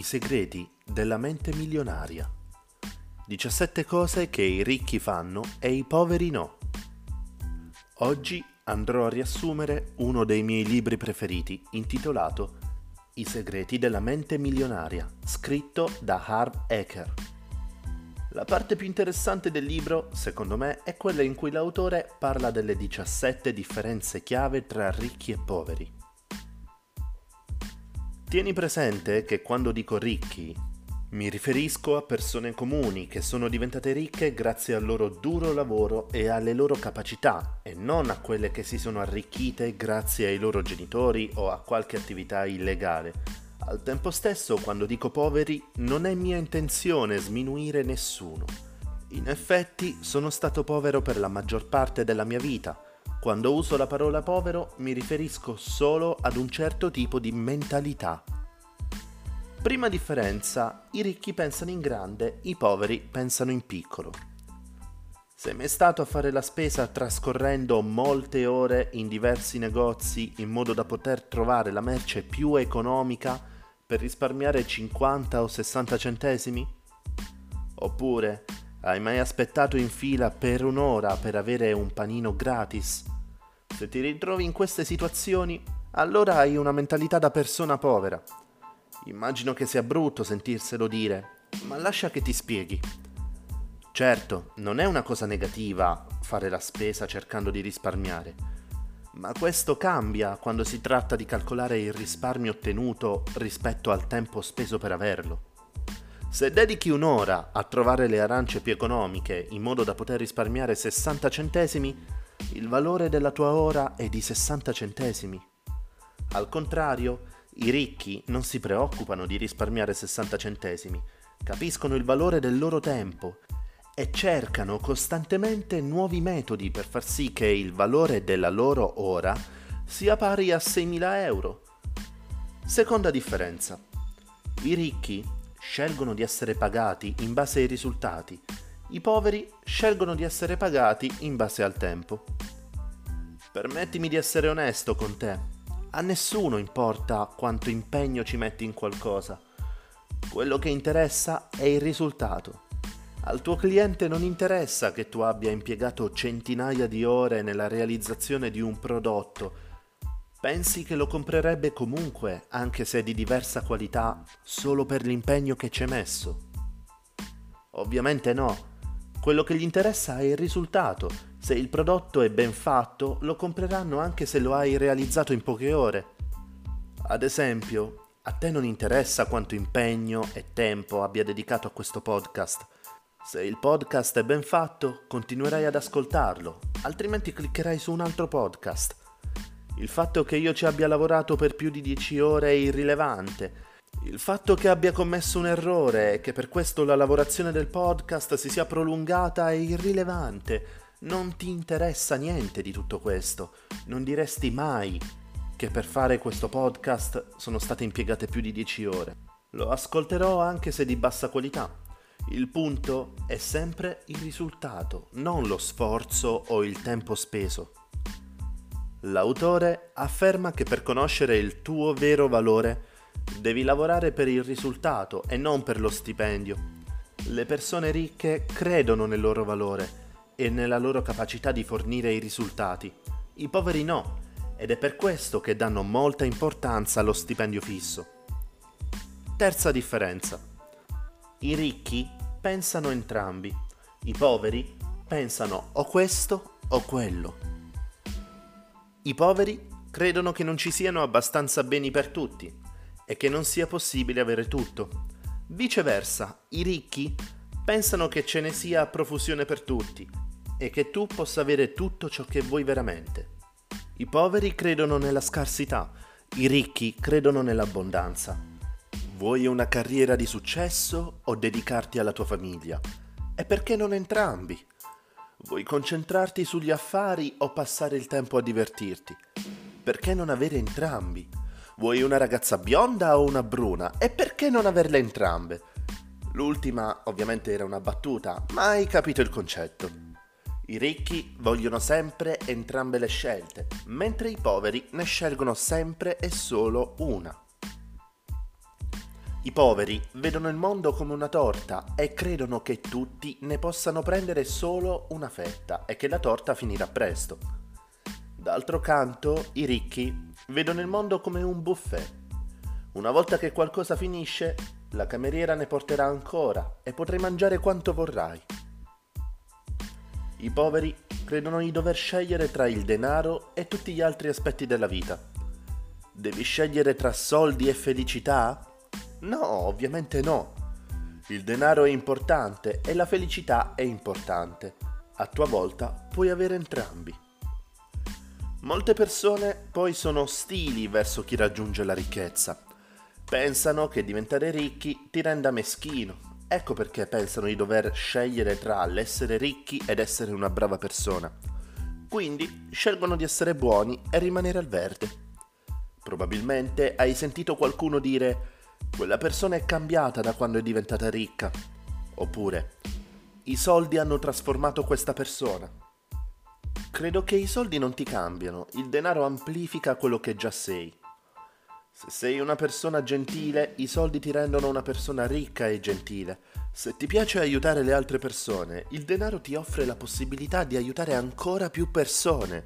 I segreti della mente milionaria. 17 cose che i ricchi fanno e i poveri no. Oggi andrò a riassumere uno dei miei libri preferiti, intitolato I segreti della mente milionaria, scritto da Harv Eker. La parte più interessante del libro, secondo me, è quella in cui l'autore parla delle 17 differenze chiave tra ricchi e poveri. Tieni presente che quando dico ricchi mi riferisco a persone comuni che sono diventate ricche grazie al loro duro lavoro e alle loro capacità e non a quelle che si sono arricchite grazie ai loro genitori o a qualche attività illegale. Al tempo stesso, quando dico poveri, non è mia intenzione sminuire nessuno. In effetti, sono stato povero per la maggior parte della mia vita quando uso la parola povero mi riferisco solo ad un certo tipo di mentalità. Prima differenza, i ricchi pensano in grande, i poveri pensano in piccolo. Sei mai stato a fare la spesa trascorrendo molte ore in diversi negozi in modo da poter trovare la merce più economica per risparmiare 50 o 60 centesimi? Oppure hai mai aspettato in fila per un'ora per avere un panino gratis? Se ti ritrovi in queste situazioni, allora hai una mentalità da persona povera. Immagino che sia brutto sentirselo dire, ma lascia che ti spieghi. Certo, non è una cosa negativa fare la spesa cercando di risparmiare, ma questo cambia quando si tratta di calcolare il risparmio ottenuto rispetto al tempo speso per averlo. Se dedichi un'ora a trovare le arance più economiche in modo da poter risparmiare 60 centesimi, il valore della tua ora è di 60 centesimi. Al contrario, i ricchi non si preoccupano di risparmiare 60 centesimi, capiscono il valore del loro tempo e cercano costantemente nuovi metodi per far sì che il valore della loro ora sia pari a 6.000 euro. Seconda differenza. I ricchi scelgono di essere pagati in base ai risultati i poveri scelgono di essere pagati in base al tempo. Permettimi di essere onesto con te. A nessuno importa quanto impegno ci metti in qualcosa. Quello che interessa è il risultato. Al tuo cliente non interessa che tu abbia impiegato centinaia di ore nella realizzazione di un prodotto. Pensi che lo comprerebbe comunque, anche se di diversa qualità, solo per l'impegno che ci hai messo? Ovviamente no quello che gli interessa è il risultato. Se il prodotto è ben fatto, lo compreranno anche se lo hai realizzato in poche ore. Ad esempio, a te non interessa quanto impegno e tempo abbia dedicato a questo podcast. Se il podcast è ben fatto, continuerai ad ascoltarlo, altrimenti cliccherai su un altro podcast. Il fatto che io ci abbia lavorato per più di 10 ore è irrilevante il fatto che abbia commesso un errore e che per questo la lavorazione del podcast si sia prolungata è irrilevante. Non ti interessa niente di tutto questo. Non diresti mai che per fare questo podcast sono state impiegate più di 10 ore. Lo ascolterò anche se di bassa qualità. Il punto è sempre il risultato, non lo sforzo o il tempo speso. L'autore afferma che per conoscere il tuo vero valore Devi lavorare per il risultato e non per lo stipendio. Le persone ricche credono nel loro valore e nella loro capacità di fornire i risultati. I poveri no, ed è per questo che danno molta importanza allo stipendio fisso. Terza differenza. I ricchi pensano entrambi, i poveri pensano o questo o quello. I poveri credono che non ci siano abbastanza beni per tutti e che non sia possibile avere tutto. Viceversa, i ricchi pensano che ce ne sia profusione per tutti e che tu possa avere tutto ciò che vuoi veramente. I poveri credono nella scarsità, i ricchi credono nell'abbondanza. Vuoi una carriera di successo o dedicarti alla tua famiglia? E perché non entrambi? Vuoi concentrarti sugli affari o passare il tempo a divertirti? Perché non avere entrambi? Vuoi una ragazza bionda o una bruna? E perché non averle entrambe? L'ultima ovviamente era una battuta, ma hai capito il concetto. I ricchi vogliono sempre entrambe le scelte, mentre i poveri ne scelgono sempre e solo una. I poveri vedono il mondo come una torta e credono che tutti ne possano prendere solo una fetta e che la torta finirà presto. D'altro canto, i ricchi vedono il mondo come un buffet. Una volta che qualcosa finisce, la cameriera ne porterà ancora e potrai mangiare quanto vorrai. I poveri credono di dover scegliere tra il denaro e tutti gli altri aspetti della vita. Devi scegliere tra soldi e felicità? No, ovviamente no. Il denaro è importante e la felicità è importante. A tua volta puoi avere entrambi. Molte persone poi sono ostili verso chi raggiunge la ricchezza. Pensano che diventare ricchi ti renda meschino Ecco perché pensano di dover scegliere tra l'essere ricchi ed essere una brava persona. Quindi scelgono di essere buoni e rimanere al verde. Probabilmente hai sentito qualcuno dire quella persona è cambiata da quando è diventata ricca. Oppure i soldi hanno trasformato questa persona. Credo che i soldi non ti cambiano, il denaro amplifica quello che già sei. Se sei una persona gentile, i soldi ti rendono una persona ricca e gentile. Se ti piace aiutare le altre persone, il denaro ti offre la possibilità di aiutare ancora più persone.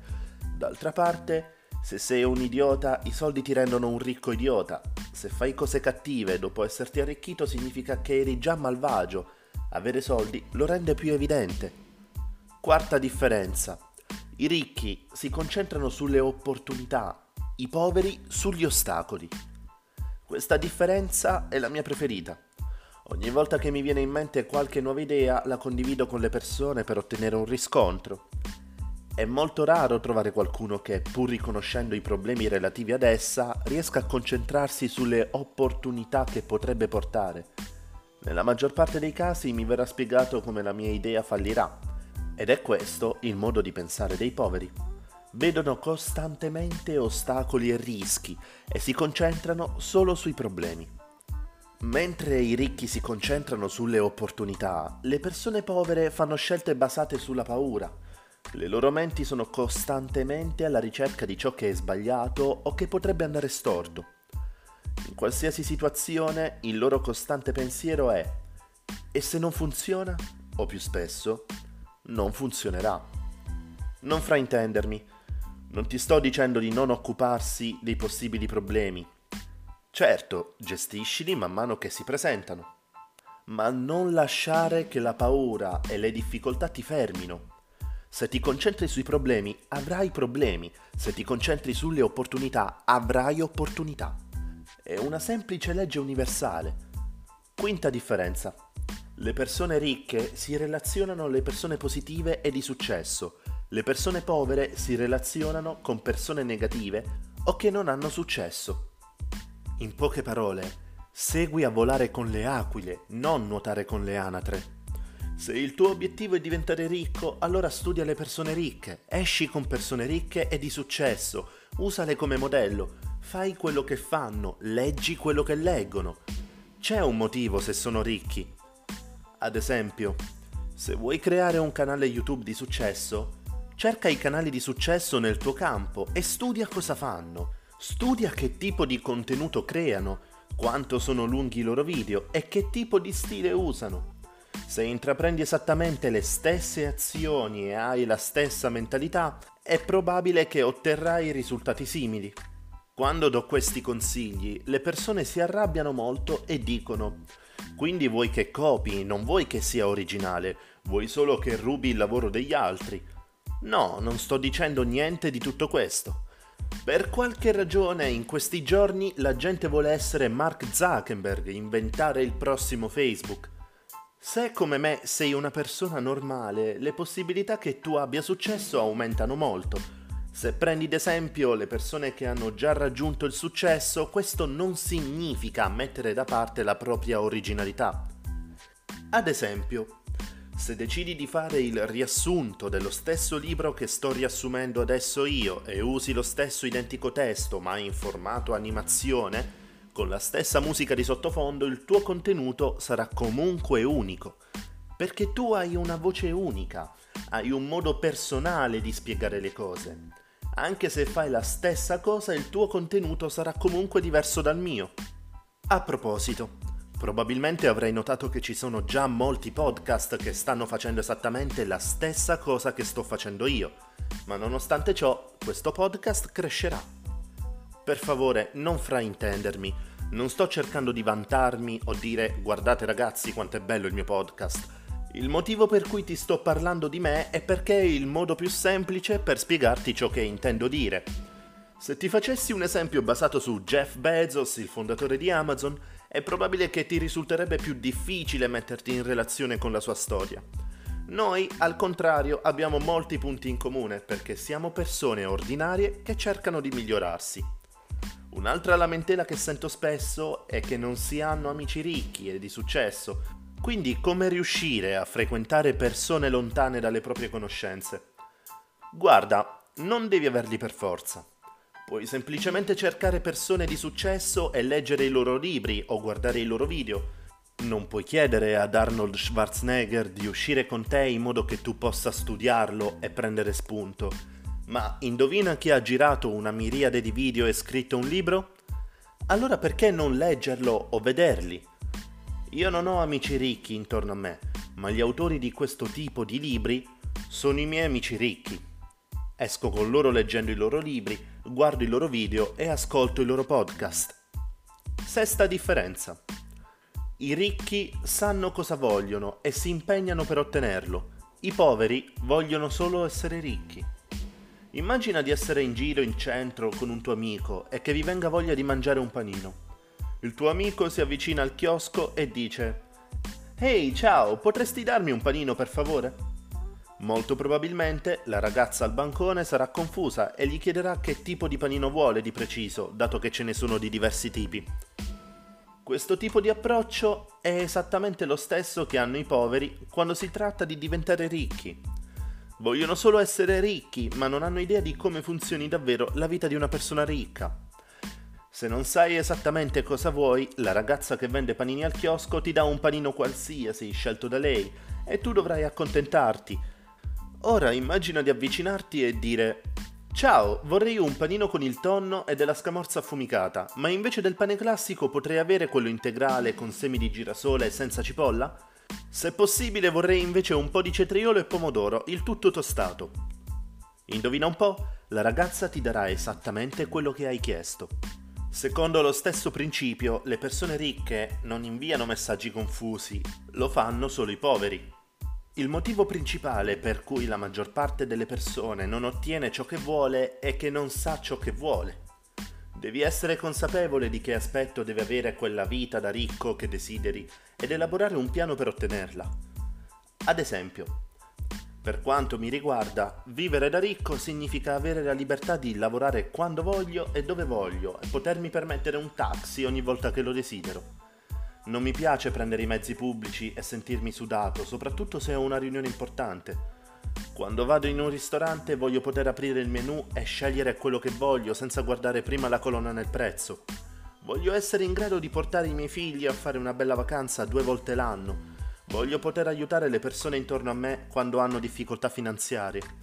D'altra parte, se sei un idiota, i soldi ti rendono un ricco idiota. Se fai cose cattive dopo esserti arricchito significa che eri già malvagio. Avere soldi lo rende più evidente. Quarta differenza. I ricchi si concentrano sulle opportunità i poveri sugli ostacoli. Questa differenza è la mia preferita. Ogni volta che mi viene in mente qualche nuova idea la condivido con le persone per ottenere un riscontro. È molto raro trovare qualcuno che, pur riconoscendo i problemi relativi ad essa, riesca a concentrarsi sulle opportunità che potrebbe portare. Nella maggior parte dei casi mi verrà spiegato come la mia idea fallirà, ed è questo il modo di pensare dei poveri vedono costantemente ostacoli e rischi e si concentrano solo sui problemi. Mentre i ricchi si concentrano sulle opportunità, le persone povere fanno scelte basate sulla paura. Le loro menti sono costantemente alla ricerca di ciò che è sbagliato o che potrebbe andare storto. In qualsiasi situazione il loro costante pensiero è e se non funziona, o più spesso, non funzionerà. Non fraintendermi, non ti sto dicendo di non occuparsi dei possibili problemi. Certo, gestiscili man mano che si presentano. Ma non lasciare che la paura e le difficoltà ti fermino. Se ti concentri sui problemi, avrai problemi. Se ti concentri sulle opportunità, avrai opportunità. È una semplice legge universale. Quinta differenza. Le persone ricche si relazionano alle persone positive e di successo le persone povere si relazionano con persone negative o che non hanno successo. In poche parole, segui a volare con le aquile, non nuotare con le anatre. Se il tuo obiettivo è diventare ricco, allora studia le persone ricche, esci con persone ricche e di successo, usale come modello, fai quello che fanno, leggi quello che leggono. C'è un motivo se sono ricchi. Ad esempio, se vuoi creare un canale YouTube di successo, Cerca i canali di successo nel tuo campo e studia cosa fanno. Studia che tipo di contenuto creano, quanto sono lunghi i loro video e che tipo di stile usano. Se intraprendi esattamente le stesse azioni e hai la stessa mentalità, è probabile che otterrai risultati simili. Quando do questi consigli, le persone si arrabbiano molto e dicono quindi vuoi che copi, non vuoi che sia originale, vuoi solo che rubi il lavoro degli altri. No, non sto dicendo niente di tutto questo. Per qualche ragione in questi giorni la gente vuole essere Mark Zuckerberg, inventare il prossimo Facebook. Se come me sei una persona normale, le possibilità che tu abbia successo aumentano molto. Se prendi ad esempio le persone che hanno già raggiunto il successo, questo non significa mettere da parte la propria originalità. Ad esempio, se decidi di fare il riassunto dello stesso libro che sto riassumendo adesso io e usi lo stesso identico testo ma in formato animazione, con la stessa musica di sottofondo il tuo contenuto sarà comunque unico. Perché tu hai una voce unica, hai un modo personale di spiegare le cose. Anche se fai la stessa cosa il tuo contenuto sarà comunque diverso dal mio. A proposito, Probabilmente avrai notato che ci sono già molti podcast che stanno facendo esattamente la stessa cosa che sto facendo io, ma nonostante ciò questo podcast crescerà. Per favore non fraintendermi, non sto cercando di vantarmi o dire guardate ragazzi quanto è bello il mio podcast. Il motivo per cui ti sto parlando di me è perché è il modo più semplice per spiegarti ciò che intendo dire. Se ti facessi un esempio basato su Jeff Bezos, il fondatore di Amazon, è probabile che ti risulterebbe più difficile metterti in relazione con la sua storia. Noi, al contrario, abbiamo molti punti in comune perché siamo persone ordinarie che cercano di migliorarsi. Un'altra lamentela che sento spesso è che non si hanno amici ricchi e di successo, quindi come riuscire a frequentare persone lontane dalle proprie conoscenze? Guarda, non devi averli per forza. Puoi semplicemente cercare persone di successo e leggere i loro libri o guardare i loro video. Non puoi chiedere ad Arnold Schwarzenegger di uscire con te in modo che tu possa studiarlo e prendere spunto. Ma indovina chi ha girato una miriade di video e scritto un libro? Allora perché non leggerlo o vederli? Io non ho amici ricchi intorno a me, ma gli autori di questo tipo di libri sono i miei amici ricchi. Esco con loro leggendo i loro libri, guardo i loro video e ascolto i loro podcast. Sesta differenza. I ricchi sanno cosa vogliono e si impegnano per ottenerlo. I poveri vogliono solo essere ricchi. Immagina di essere in giro in centro con un tuo amico e che vi venga voglia di mangiare un panino. Il tuo amico si avvicina al chiosco e dice Ehi, ciao, potresti darmi un panino per favore? Molto probabilmente la ragazza al bancone sarà confusa e gli chiederà che tipo di panino vuole di preciso, dato che ce ne sono di diversi tipi. Questo tipo di approccio è esattamente lo stesso che hanno i poveri quando si tratta di diventare ricchi. Vogliono solo essere ricchi, ma non hanno idea di come funzioni davvero la vita di una persona ricca. Se non sai esattamente cosa vuoi, la ragazza che vende panini al chiosco ti dà un panino qualsiasi scelto da lei e tu dovrai accontentarti Ora immagina di avvicinarti e dire Ciao, vorrei un panino con il tonno e della scamorza affumicata, ma invece del pane classico potrei avere quello integrale con semi di girasole e senza cipolla? Se possibile vorrei invece un po' di cetriolo e pomodoro, il tutto tostato. Indovina un po', la ragazza ti darà esattamente quello che hai chiesto. Secondo lo stesso principio, le persone ricche non inviano messaggi confusi, lo fanno solo i poveri. Il motivo principale per cui la maggior parte delle persone non ottiene ciò che vuole è che non sa ciò che vuole. Devi essere consapevole di che aspetto deve avere quella vita da ricco che desideri ed elaborare un piano per ottenerla. Ad esempio, per quanto mi riguarda, vivere da ricco significa avere la libertà di lavorare quando voglio e dove voglio e potermi permettere un taxi ogni volta che lo desidero. Non mi piace prendere i mezzi pubblici e sentirmi sudato, soprattutto se ho una riunione importante. Quando vado in un ristorante voglio poter aprire il menu e scegliere quello che voglio senza guardare prima la colonna nel prezzo. Voglio essere in grado di portare i miei figli a fare una bella vacanza due volte l'anno. Voglio poter aiutare le persone intorno a me quando hanno difficoltà finanziarie.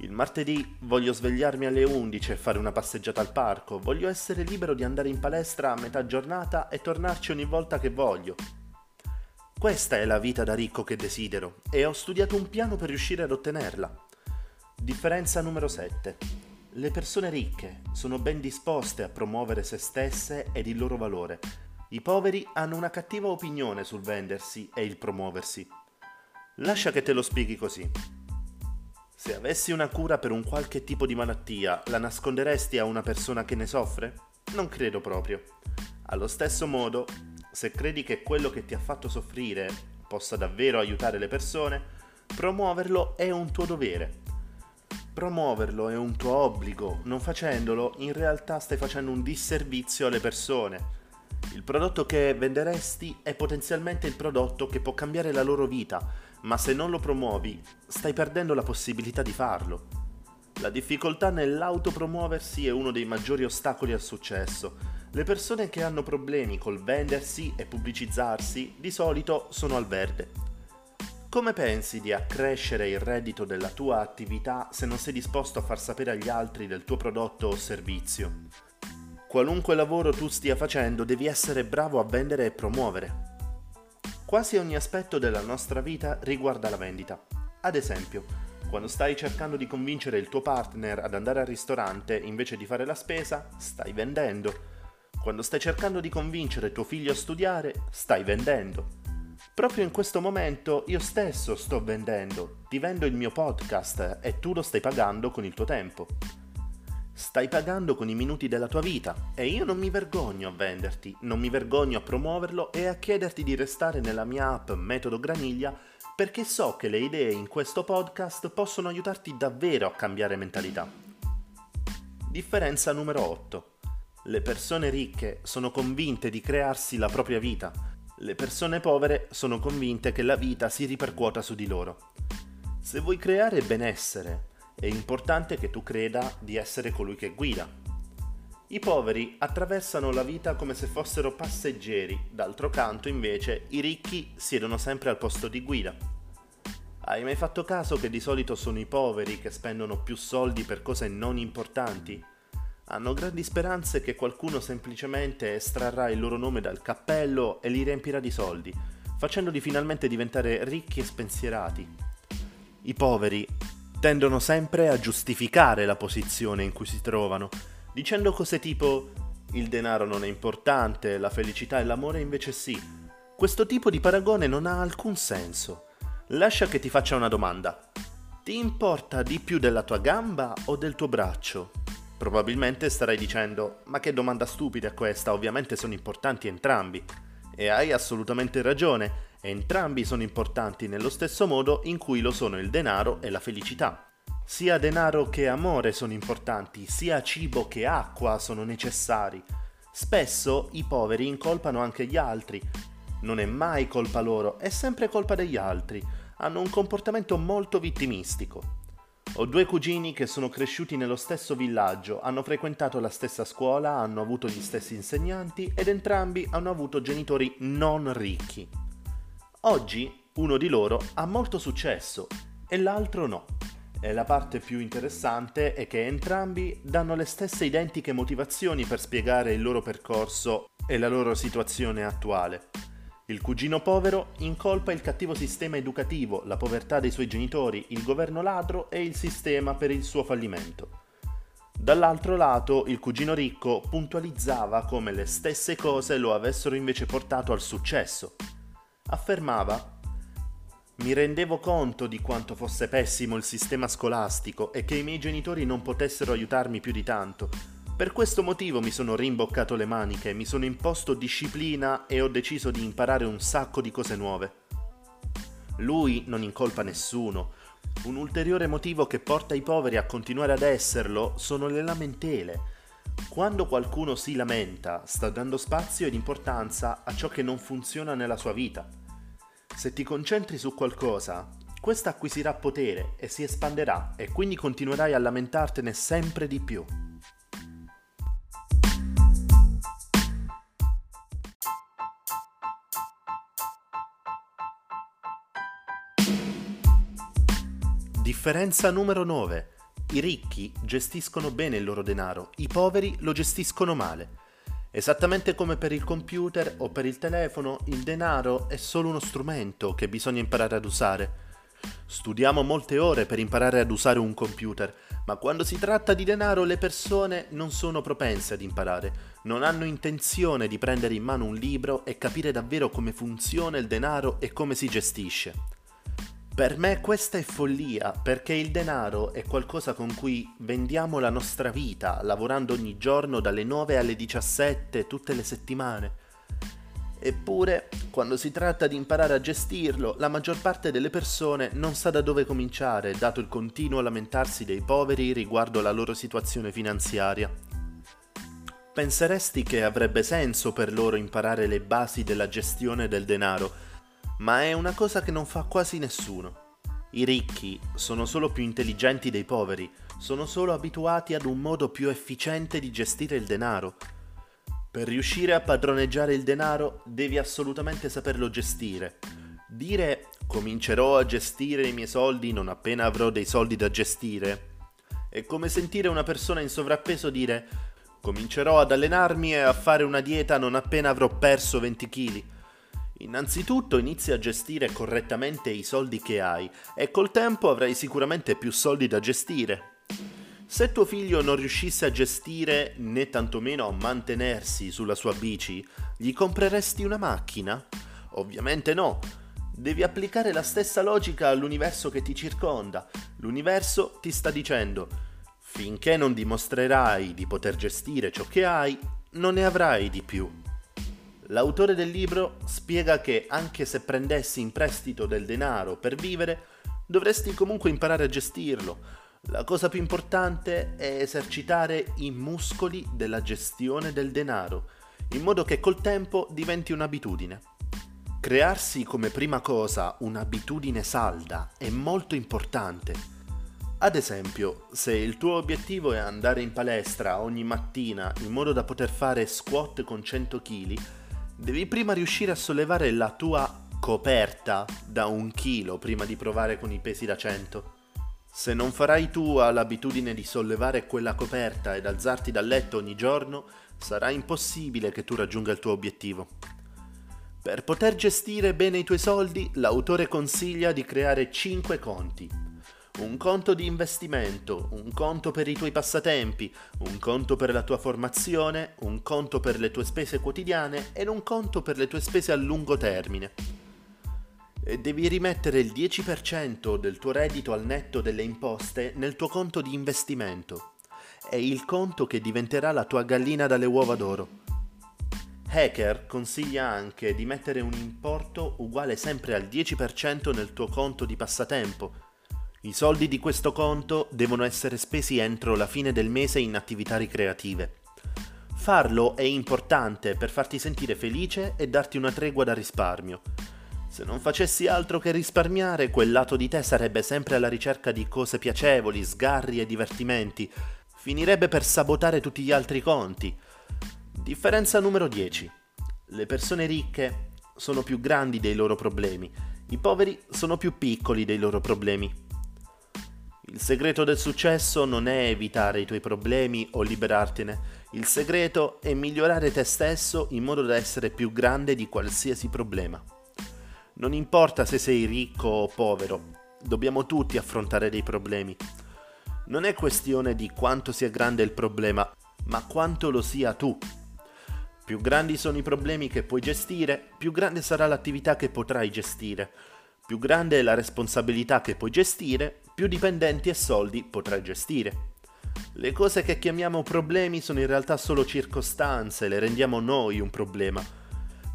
Il martedì voglio svegliarmi alle 11 e fare una passeggiata al parco, voglio essere libero di andare in palestra a metà giornata e tornarci ogni volta che voglio. Questa è la vita da ricco che desidero e ho studiato un piano per riuscire ad ottenerla. Differenza numero 7. Le persone ricche sono ben disposte a promuovere se stesse ed il loro valore. I poveri hanno una cattiva opinione sul vendersi e il promuoversi. Lascia che te lo spieghi così. Se avessi una cura per un qualche tipo di malattia, la nasconderesti a una persona che ne soffre? Non credo proprio. Allo stesso modo, se credi che quello che ti ha fatto soffrire possa davvero aiutare le persone, promuoverlo è un tuo dovere. Promuoverlo è un tuo obbligo, non facendolo in realtà stai facendo un disservizio alle persone. Il prodotto che venderesti è potenzialmente il prodotto che può cambiare la loro vita ma se non lo promuovi stai perdendo la possibilità di farlo. La difficoltà nell'autopromuoversi è uno dei maggiori ostacoli al successo. Le persone che hanno problemi col vendersi e pubblicizzarsi di solito sono al verde. Come pensi di accrescere il reddito della tua attività se non sei disposto a far sapere agli altri del tuo prodotto o servizio? Qualunque lavoro tu stia facendo devi essere bravo a vendere e promuovere. Quasi ogni aspetto della nostra vita riguarda la vendita. Ad esempio, quando stai cercando di convincere il tuo partner ad andare al ristorante invece di fare la spesa, stai vendendo. Quando stai cercando di convincere tuo figlio a studiare, stai vendendo. Proprio in questo momento io stesso sto vendendo, ti vendo il mio podcast e tu lo stai pagando con il tuo tempo. Stai pagando con i minuti della tua vita e io non mi vergogno a venderti, non mi vergogno a promuoverlo e a chiederti di restare nella mia app Metodo Graniglia perché so che le idee in questo podcast possono aiutarti davvero a cambiare mentalità. Differenza numero 8. Le persone ricche sono convinte di crearsi la propria vita. Le persone povere sono convinte che la vita si ripercuota su di loro. Se vuoi creare benessere, è importante che tu creda di essere colui che guida. I poveri attraversano la vita come se fossero passeggeri, d'altro canto invece i ricchi siedono sempre al posto di guida. Hai mai fatto caso che di solito sono i poveri che spendono più soldi per cose non importanti? Hanno grandi speranze che qualcuno semplicemente estrarrà il loro nome dal cappello e li riempirà di soldi, facendoli finalmente diventare ricchi e spensierati. I poveri tendono sempre a giustificare la posizione in cui si trovano, dicendo cose tipo il denaro non è importante, la felicità e l'amore invece sì. Questo tipo di paragone non ha alcun senso. Lascia che ti faccia una domanda. Ti importa di più della tua gamba o del tuo braccio? Probabilmente starai dicendo, ma che domanda stupida questa, ovviamente sono importanti entrambi. E hai assolutamente ragione, Entrambi sono importanti nello stesso modo in cui lo sono il denaro e la felicità. Sia denaro che amore sono importanti, sia cibo che acqua sono necessari. Spesso i poveri incolpano anche gli altri. Non è mai colpa loro, è sempre colpa degli altri. Hanno un comportamento molto vittimistico. Ho due cugini che sono cresciuti nello stesso villaggio, hanno frequentato la stessa scuola, hanno avuto gli stessi insegnanti ed entrambi hanno avuto genitori non ricchi. Oggi uno di loro ha molto successo e l'altro no. E la parte più interessante è che entrambi danno le stesse identiche motivazioni per spiegare il loro percorso e la loro situazione attuale. Il cugino povero incolpa il cattivo sistema educativo, la povertà dei suoi genitori, il governo ladro e il sistema per il suo fallimento. Dall'altro lato, il cugino ricco puntualizzava come le stesse cose lo avessero invece portato al successo affermava mi rendevo conto di quanto fosse pessimo il sistema scolastico e che i miei genitori non potessero aiutarmi più di tanto. Per questo motivo mi sono rimboccato le maniche, mi sono imposto disciplina e ho deciso di imparare un sacco di cose nuove. Lui non incolpa nessuno. Un ulteriore motivo che porta i poveri a continuare ad esserlo sono le lamentele. Quando qualcuno si lamenta, sta dando spazio ed importanza a ciò che non funziona nella sua vita. Se ti concentri su qualcosa, questa acquisirà potere e si espanderà e quindi continuerai a lamentartene sempre di più. Differenza numero 9. I ricchi gestiscono bene il loro denaro, i poveri lo gestiscono male. Esattamente come per il computer o per il telefono, il denaro è solo uno strumento che bisogna imparare ad usare. Studiamo molte ore per imparare ad usare un computer, ma quando si tratta di denaro le persone non sono propense ad imparare, non hanno intenzione di prendere in mano un libro e capire davvero come funziona il denaro e come si gestisce. Per me questa è follia, perché il denaro è qualcosa con cui vendiamo la nostra vita, lavorando ogni giorno dalle 9 alle 17 tutte le settimane. Eppure, quando si tratta di imparare a gestirlo, la maggior parte delle persone non sa da dove cominciare, dato il continuo lamentarsi dei poveri riguardo la loro situazione finanziaria. Penseresti che avrebbe senso per loro imparare le basi della gestione del denaro, ma è una cosa che non fa quasi nessuno. I ricchi sono solo più intelligenti dei poveri, sono solo abituati ad un modo più efficiente di gestire il denaro. Per riuscire a padroneggiare il denaro devi assolutamente saperlo gestire. Dire comincerò a gestire i miei soldi non appena avrò dei soldi da gestire è come sentire una persona in sovrappeso dire comincerò ad allenarmi e a fare una dieta non appena avrò perso 20 kg. Innanzitutto inizi a gestire correttamente i soldi che hai e col tempo avrai sicuramente più soldi da gestire. Se tuo figlio non riuscisse a gestire né tantomeno a mantenersi sulla sua bici, gli compreresti una macchina? Ovviamente no. Devi applicare la stessa logica all'universo che ti circonda. L'universo ti sta dicendo, finché non dimostrerai di poter gestire ciò che hai, non ne avrai di più. L'autore del libro spiega che anche se prendessi in prestito del denaro per vivere, dovresti comunque imparare a gestirlo. La cosa più importante è esercitare i muscoli della gestione del denaro, in modo che col tempo diventi un'abitudine. Crearsi come prima cosa un'abitudine salda è molto importante. Ad esempio, se il tuo obiettivo è andare in palestra ogni mattina in modo da poter fare squat con 100 kg, Devi prima riuscire a sollevare la tua coperta da un chilo prima di provare con i pesi da 100. Se non farai tua l'abitudine di sollevare quella coperta ed alzarti dal letto ogni giorno, sarà impossibile che tu raggiunga il tuo obiettivo. Per poter gestire bene i tuoi soldi, l'autore consiglia di creare 5 conti un conto di investimento, un conto per i tuoi passatempi, un conto per la tua formazione, un conto per le tue spese quotidiane e un conto per le tue spese a lungo termine. Devi rimettere il 10% del tuo reddito al netto delle imposte nel tuo conto di investimento. È il conto che diventerà la tua gallina dalle uova d'oro. Hacker consiglia anche di mettere un importo uguale sempre al 10% nel tuo conto di passatempo i soldi di questo conto devono essere spesi entro la fine del mese in attività ricreative. Farlo è importante per farti sentire felice e darti una tregua da risparmio. Se non facessi altro che risparmiare, quel lato di te sarebbe sempre alla ricerca di cose piacevoli, sgarri e divertimenti. Finirebbe per sabotare tutti gli altri conti. Differenza numero 10. Le persone ricche sono più grandi dei loro problemi, i poveri sono più piccoli dei loro problemi. Il segreto del successo non è evitare i tuoi problemi o liberartene, il segreto è migliorare te stesso in modo da essere più grande di qualsiasi problema. Non importa se sei ricco o povero, dobbiamo tutti affrontare dei problemi. Non è questione di quanto sia grande il problema, ma quanto lo sia tu. Più grandi sono i problemi che puoi gestire, più grande sarà l'attività che potrai gestire. Più grande è la responsabilità che puoi gestire, più dipendenti e soldi potrai gestire. Le cose che chiamiamo problemi sono in realtà solo circostanze, le rendiamo noi un problema.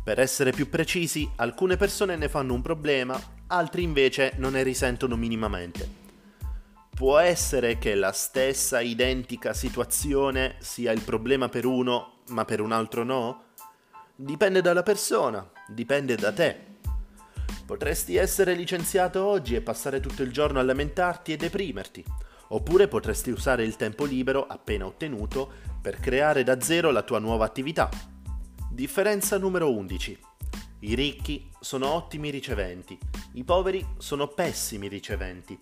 Per essere più precisi, alcune persone ne fanno un problema, altri invece non ne risentono minimamente. Può essere che la stessa identica situazione sia il problema per uno, ma per un altro no? Dipende dalla persona, dipende da te. Potresti essere licenziato oggi e passare tutto il giorno a lamentarti e deprimerti, oppure potresti usare il tempo libero appena ottenuto per creare da zero la tua nuova attività. Differenza numero 11. I ricchi sono ottimi riceventi, i poveri sono pessimi riceventi.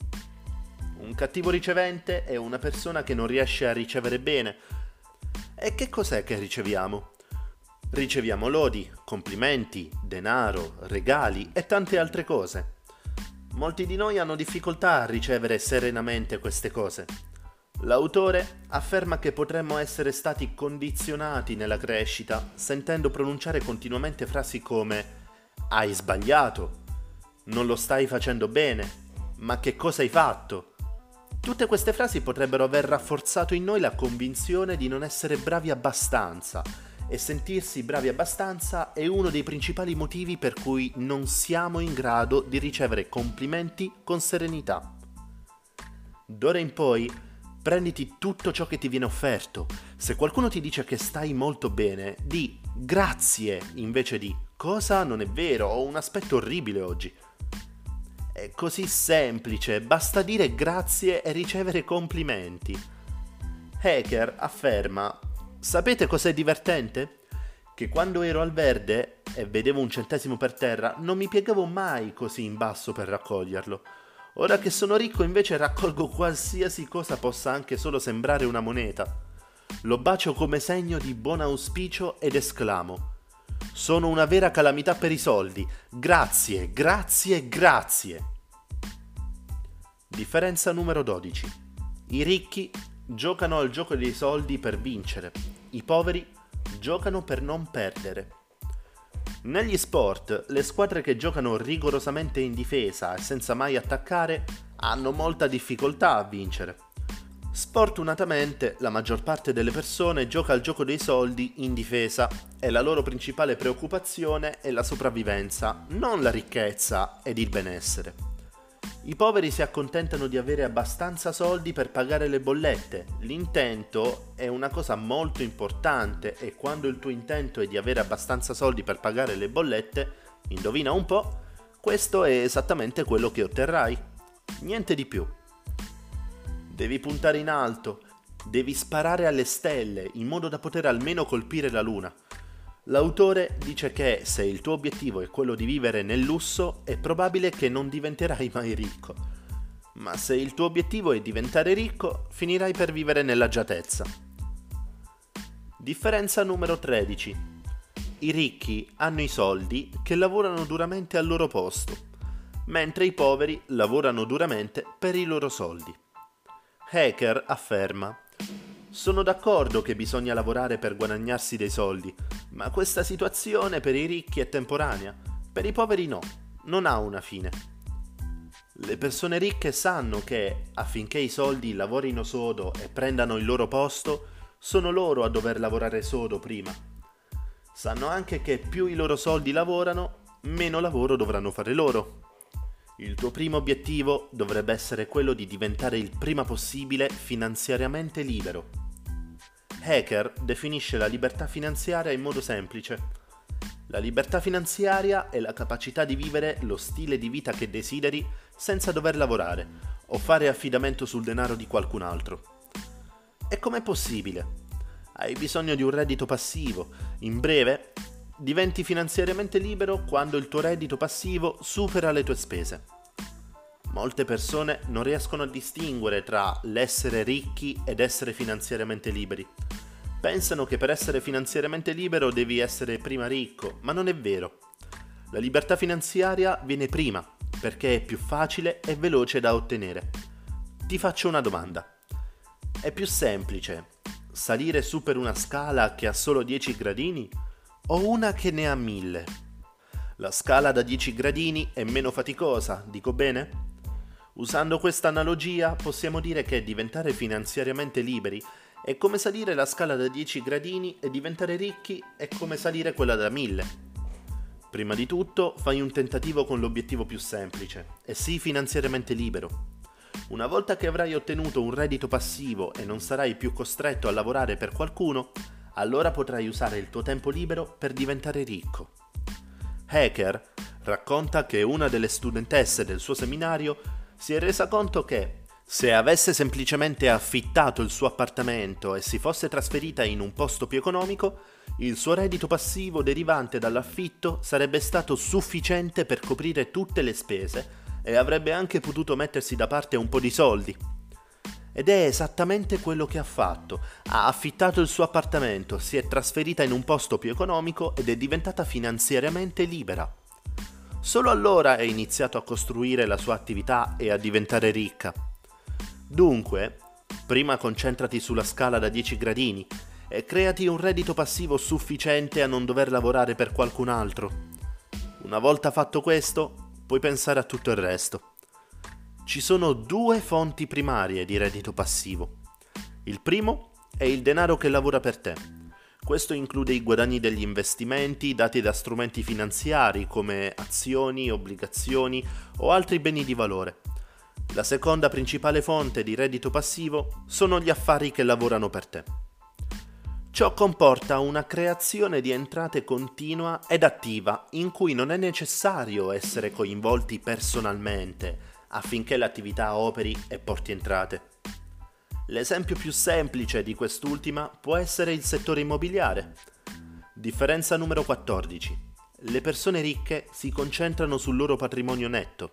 Un cattivo ricevente è una persona che non riesce a ricevere bene. E che cos'è che riceviamo? Riceviamo lodi, complimenti, denaro, regali e tante altre cose. Molti di noi hanno difficoltà a ricevere serenamente queste cose. L'autore afferma che potremmo essere stati condizionati nella crescita sentendo pronunciare continuamente frasi come hai sbagliato, non lo stai facendo bene, ma che cosa hai fatto? Tutte queste frasi potrebbero aver rafforzato in noi la convinzione di non essere bravi abbastanza e sentirsi bravi abbastanza è uno dei principali motivi per cui non siamo in grado di ricevere complimenti con serenità. D'ora in poi prenditi tutto ciò che ti viene offerto. Se qualcuno ti dice che stai molto bene, di grazie invece di cosa non è vero, ho un aspetto orribile oggi. È così semplice, basta dire grazie e ricevere complimenti. Hacker afferma Sapete cos'è divertente? Che quando ero al verde e vedevo un centesimo per terra, non mi piegavo mai così in basso per raccoglierlo. Ora che sono ricco invece raccolgo qualsiasi cosa possa anche solo sembrare una moneta. Lo bacio come segno di buon auspicio ed esclamo. Sono una vera calamità per i soldi. Grazie, grazie, grazie. Differenza numero 12. I ricchi giocano al gioco dei soldi per vincere, i poveri giocano per non perdere. Negli sport, le squadre che giocano rigorosamente in difesa e senza mai attaccare hanno molta difficoltà a vincere. Sfortunatamente, la maggior parte delle persone gioca al gioco dei soldi in difesa e la loro principale preoccupazione è la sopravvivenza, non la ricchezza ed il benessere. I poveri si accontentano di avere abbastanza soldi per pagare le bollette. L'intento è una cosa molto importante e quando il tuo intento è di avere abbastanza soldi per pagare le bollette, indovina un po', questo è esattamente quello che otterrai. Niente di più. Devi puntare in alto, devi sparare alle stelle in modo da poter almeno colpire la luna. L'autore dice che se il tuo obiettivo è quello di vivere nel lusso, è probabile che non diventerai mai ricco. Ma se il tuo obiettivo è diventare ricco, finirai per vivere nell'agiatezza. Differenza numero 13. I ricchi hanno i soldi che lavorano duramente al loro posto, mentre i poveri lavorano duramente per i loro soldi. Hacker afferma sono d'accordo che bisogna lavorare per guadagnarsi dei soldi, ma questa situazione per i ricchi è temporanea, per i poveri no, non ha una fine. Le persone ricche sanno che, affinché i soldi lavorino sodo e prendano il loro posto, sono loro a dover lavorare sodo prima. Sanno anche che più i loro soldi lavorano, meno lavoro dovranno fare loro. Il tuo primo obiettivo dovrebbe essere quello di diventare il prima possibile finanziariamente libero. Hacker definisce la libertà finanziaria in modo semplice. La libertà finanziaria è la capacità di vivere lo stile di vita che desideri senza dover lavorare o fare affidamento sul denaro di qualcun altro. E com'è possibile? Hai bisogno di un reddito passivo. In breve, diventi finanziariamente libero quando il tuo reddito passivo supera le tue spese. Molte persone non riescono a distinguere tra l'essere ricchi ed essere finanziariamente liberi. Pensano che per essere finanziariamente libero devi essere prima ricco, ma non è vero. La libertà finanziaria viene prima, perché è più facile e veloce da ottenere. Ti faccio una domanda. È più semplice salire su per una scala che ha solo 10 gradini o una che ne ha 1000? La scala da 10 gradini è meno faticosa, dico bene? Usando questa analogia possiamo dire che diventare finanziariamente liberi è come salire la scala da 10 gradini e diventare ricchi è come salire quella da 1000. Prima di tutto fai un tentativo con l'obiettivo più semplice e sii finanziariamente libero. Una volta che avrai ottenuto un reddito passivo e non sarai più costretto a lavorare per qualcuno, allora potrai usare il tuo tempo libero per diventare ricco. Hacker racconta che una delle studentesse del suo seminario si è resa conto che se avesse semplicemente affittato il suo appartamento e si fosse trasferita in un posto più economico, il suo reddito passivo derivante dall'affitto sarebbe stato sufficiente per coprire tutte le spese e avrebbe anche potuto mettersi da parte un po' di soldi. Ed è esattamente quello che ha fatto. Ha affittato il suo appartamento, si è trasferita in un posto più economico ed è diventata finanziariamente libera. Solo allora è iniziato a costruire la sua attività e a diventare ricca. Dunque, prima concentrati sulla scala da 10 gradini e creati un reddito passivo sufficiente a non dover lavorare per qualcun altro. Una volta fatto questo, puoi pensare a tutto il resto. Ci sono due fonti primarie di reddito passivo. Il primo è il denaro che lavora per te questo include i guadagni degli investimenti dati da strumenti finanziari come azioni, obbligazioni o altri beni di valore. La seconda principale fonte di reddito passivo sono gli affari che lavorano per te. Ciò comporta una creazione di entrate continua ed attiva in cui non è necessario essere coinvolti personalmente affinché l'attività operi e porti entrate. L'esempio più semplice di quest'ultima può essere il settore immobiliare. Differenza numero 14. Le persone ricche si concentrano sul loro patrimonio netto,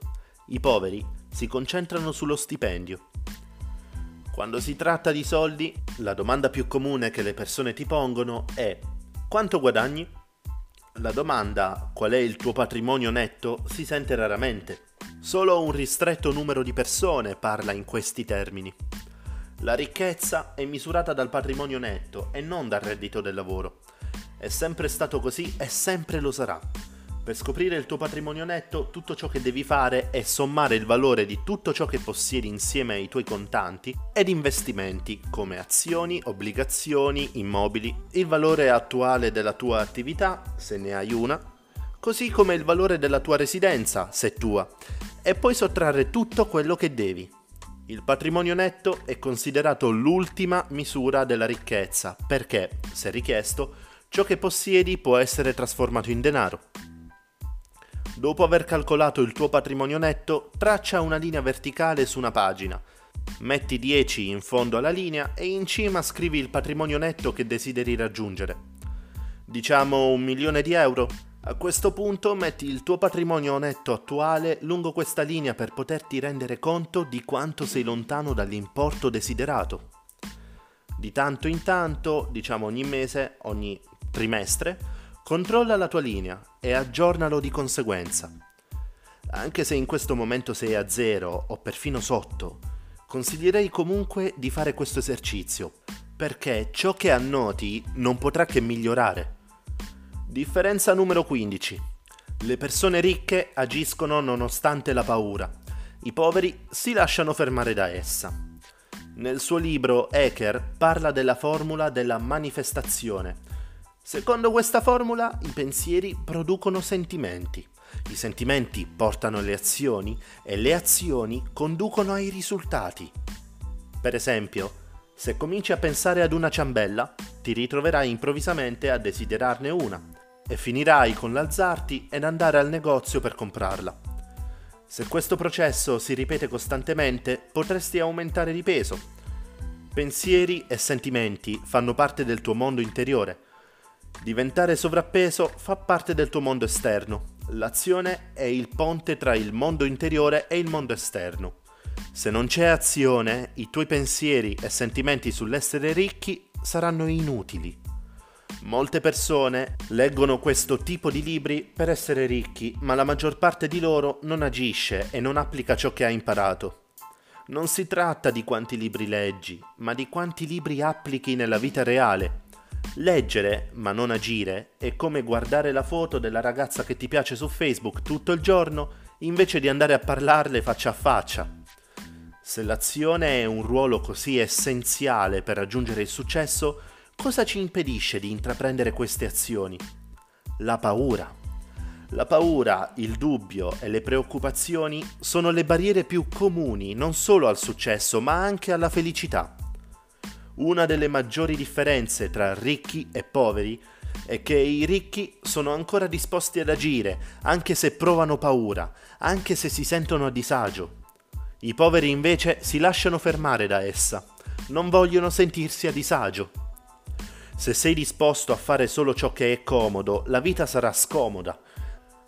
i poveri si concentrano sullo stipendio. Quando si tratta di soldi, la domanda più comune che le persone ti pongono è quanto guadagni? La domanda qual è il tuo patrimonio netto si sente raramente. Solo un ristretto numero di persone parla in questi termini. La ricchezza è misurata dal patrimonio netto e non dal reddito del lavoro. È sempre stato così e sempre lo sarà. Per scoprire il tuo patrimonio netto, tutto ciò che devi fare è sommare il valore di tutto ciò che possiedi insieme ai tuoi contanti ed investimenti come azioni, obbligazioni, immobili, il valore attuale della tua attività, se ne hai una, così come il valore della tua residenza, se tua, e poi sottrarre tutto quello che devi. Il patrimonio netto è considerato l'ultima misura della ricchezza perché, se richiesto, ciò che possiedi può essere trasformato in denaro. Dopo aver calcolato il tuo patrimonio netto, traccia una linea verticale su una pagina. Metti 10 in fondo alla linea e in cima scrivi il patrimonio netto che desideri raggiungere. Diciamo un milione di euro? A questo punto metti il tuo patrimonio netto attuale lungo questa linea per poterti rendere conto di quanto sei lontano dall'importo desiderato. Di tanto in tanto, diciamo ogni mese, ogni trimestre, Controlla la tua linea e aggiornalo di conseguenza. Anche se in questo momento sei a zero o perfino sotto, consiglierei comunque di fare questo esercizio, perché ciò che annoti non potrà che migliorare. Differenza numero 15. Le persone ricche agiscono nonostante la paura. I poveri si lasciano fermare da essa. Nel suo libro Eker parla della formula della manifestazione Secondo questa formula, i pensieri producono sentimenti. I sentimenti portano alle azioni e le azioni conducono ai risultati. Per esempio, se cominci a pensare ad una ciambella, ti ritroverai improvvisamente a desiderarne una e finirai con l'alzarti ed andare al negozio per comprarla. Se questo processo si ripete costantemente, potresti aumentare di peso. Pensieri e sentimenti fanno parte del tuo mondo interiore Diventare sovrappeso fa parte del tuo mondo esterno. L'azione è il ponte tra il mondo interiore e il mondo esterno. Se non c'è azione, i tuoi pensieri e sentimenti sull'essere ricchi saranno inutili. Molte persone leggono questo tipo di libri per essere ricchi, ma la maggior parte di loro non agisce e non applica ciò che ha imparato. Non si tratta di quanti libri leggi, ma di quanti libri applichi nella vita reale Leggere, ma non agire, è come guardare la foto della ragazza che ti piace su Facebook tutto il giorno invece di andare a parlarle faccia a faccia. Se l'azione è un ruolo così essenziale per raggiungere il successo, cosa ci impedisce di intraprendere queste azioni? La paura. La paura, il dubbio e le preoccupazioni sono le barriere più comuni non solo al successo ma anche alla felicità. Una delle maggiori differenze tra ricchi e poveri è che i ricchi sono ancora disposti ad agire, anche se provano paura, anche se si sentono a disagio. I poveri invece si lasciano fermare da essa, non vogliono sentirsi a disagio. Se sei disposto a fare solo ciò che è comodo, la vita sarà scomoda.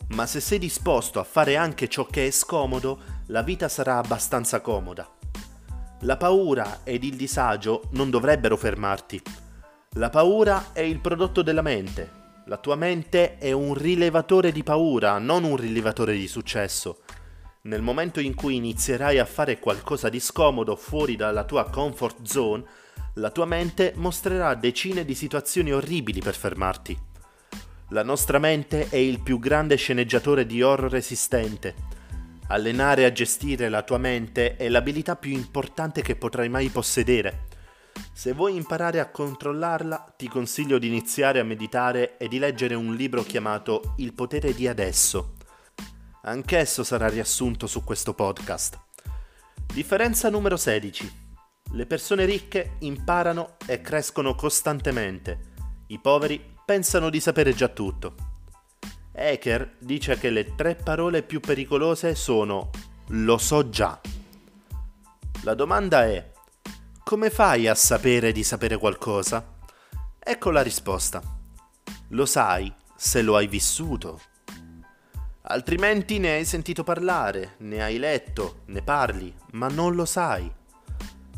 Ma se sei disposto a fare anche ciò che è scomodo, la vita sarà abbastanza comoda. La paura ed il disagio non dovrebbero fermarti. La paura è il prodotto della mente. La tua mente è un rilevatore di paura, non un rilevatore di successo. Nel momento in cui inizierai a fare qualcosa di scomodo fuori dalla tua comfort zone, la tua mente mostrerà decine di situazioni orribili per fermarti. La nostra mente è il più grande sceneggiatore di horror esistente Allenare a gestire la tua mente è l'abilità più importante che potrai mai possedere. Se vuoi imparare a controllarla, ti consiglio di iniziare a meditare e di leggere un libro chiamato Il potere di adesso. Anch'esso sarà riassunto su questo podcast. Differenza numero 16. Le persone ricche imparano e crescono costantemente. I poveri pensano di sapere già tutto. Eker dice che le tre parole più pericolose sono lo so già. La domanda è come fai a sapere di sapere qualcosa? Ecco la risposta. Lo sai se lo hai vissuto. Altrimenti ne hai sentito parlare, ne hai letto, ne parli, ma non lo sai.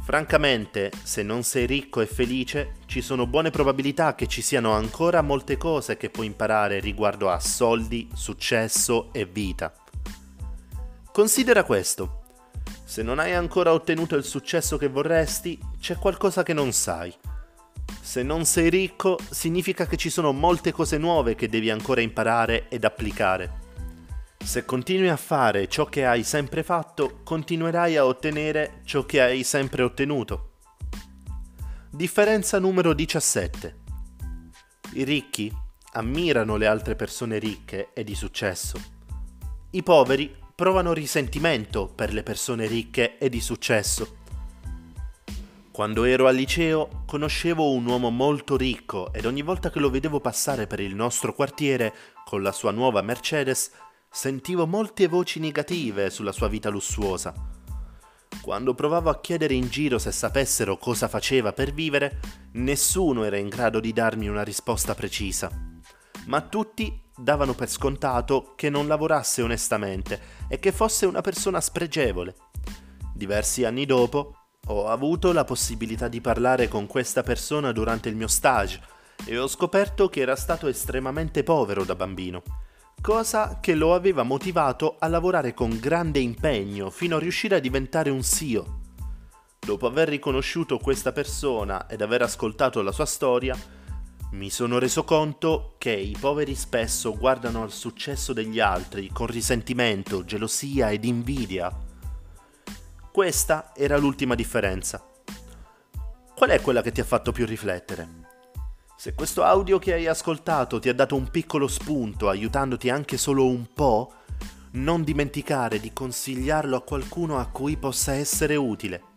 Francamente, se non sei ricco e felice, ci sono buone probabilità che ci siano ancora molte cose che puoi imparare riguardo a soldi, successo e vita. Considera questo. Se non hai ancora ottenuto il successo che vorresti, c'è qualcosa che non sai. Se non sei ricco, significa che ci sono molte cose nuove che devi ancora imparare ed applicare. Se continui a fare ciò che hai sempre fatto, continuerai a ottenere ciò che hai sempre ottenuto. Differenza numero 17. I ricchi ammirano le altre persone ricche e di successo. I poveri provano risentimento per le persone ricche e di successo. Quando ero al liceo conoscevo un uomo molto ricco ed ogni volta che lo vedevo passare per il nostro quartiere con la sua nuova Mercedes sentivo molte voci negative sulla sua vita lussuosa. Quando provavo a chiedere in giro se sapessero cosa faceva per vivere, nessuno era in grado di darmi una risposta precisa. Ma tutti davano per scontato che non lavorasse onestamente e che fosse una persona spregevole. Diversi anni dopo ho avuto la possibilità di parlare con questa persona durante il mio stage e ho scoperto che era stato estremamente povero da bambino cosa che lo aveva motivato a lavorare con grande impegno fino a riuscire a diventare un CEO. Dopo aver riconosciuto questa persona ed aver ascoltato la sua storia, mi sono reso conto che i poveri spesso guardano al successo degli altri con risentimento, gelosia ed invidia. Questa era l'ultima differenza. Qual è quella che ti ha fatto più riflettere? Se questo audio che hai ascoltato ti ha dato un piccolo spunto, aiutandoti anche solo un po', non dimenticare di consigliarlo a qualcuno a cui possa essere utile.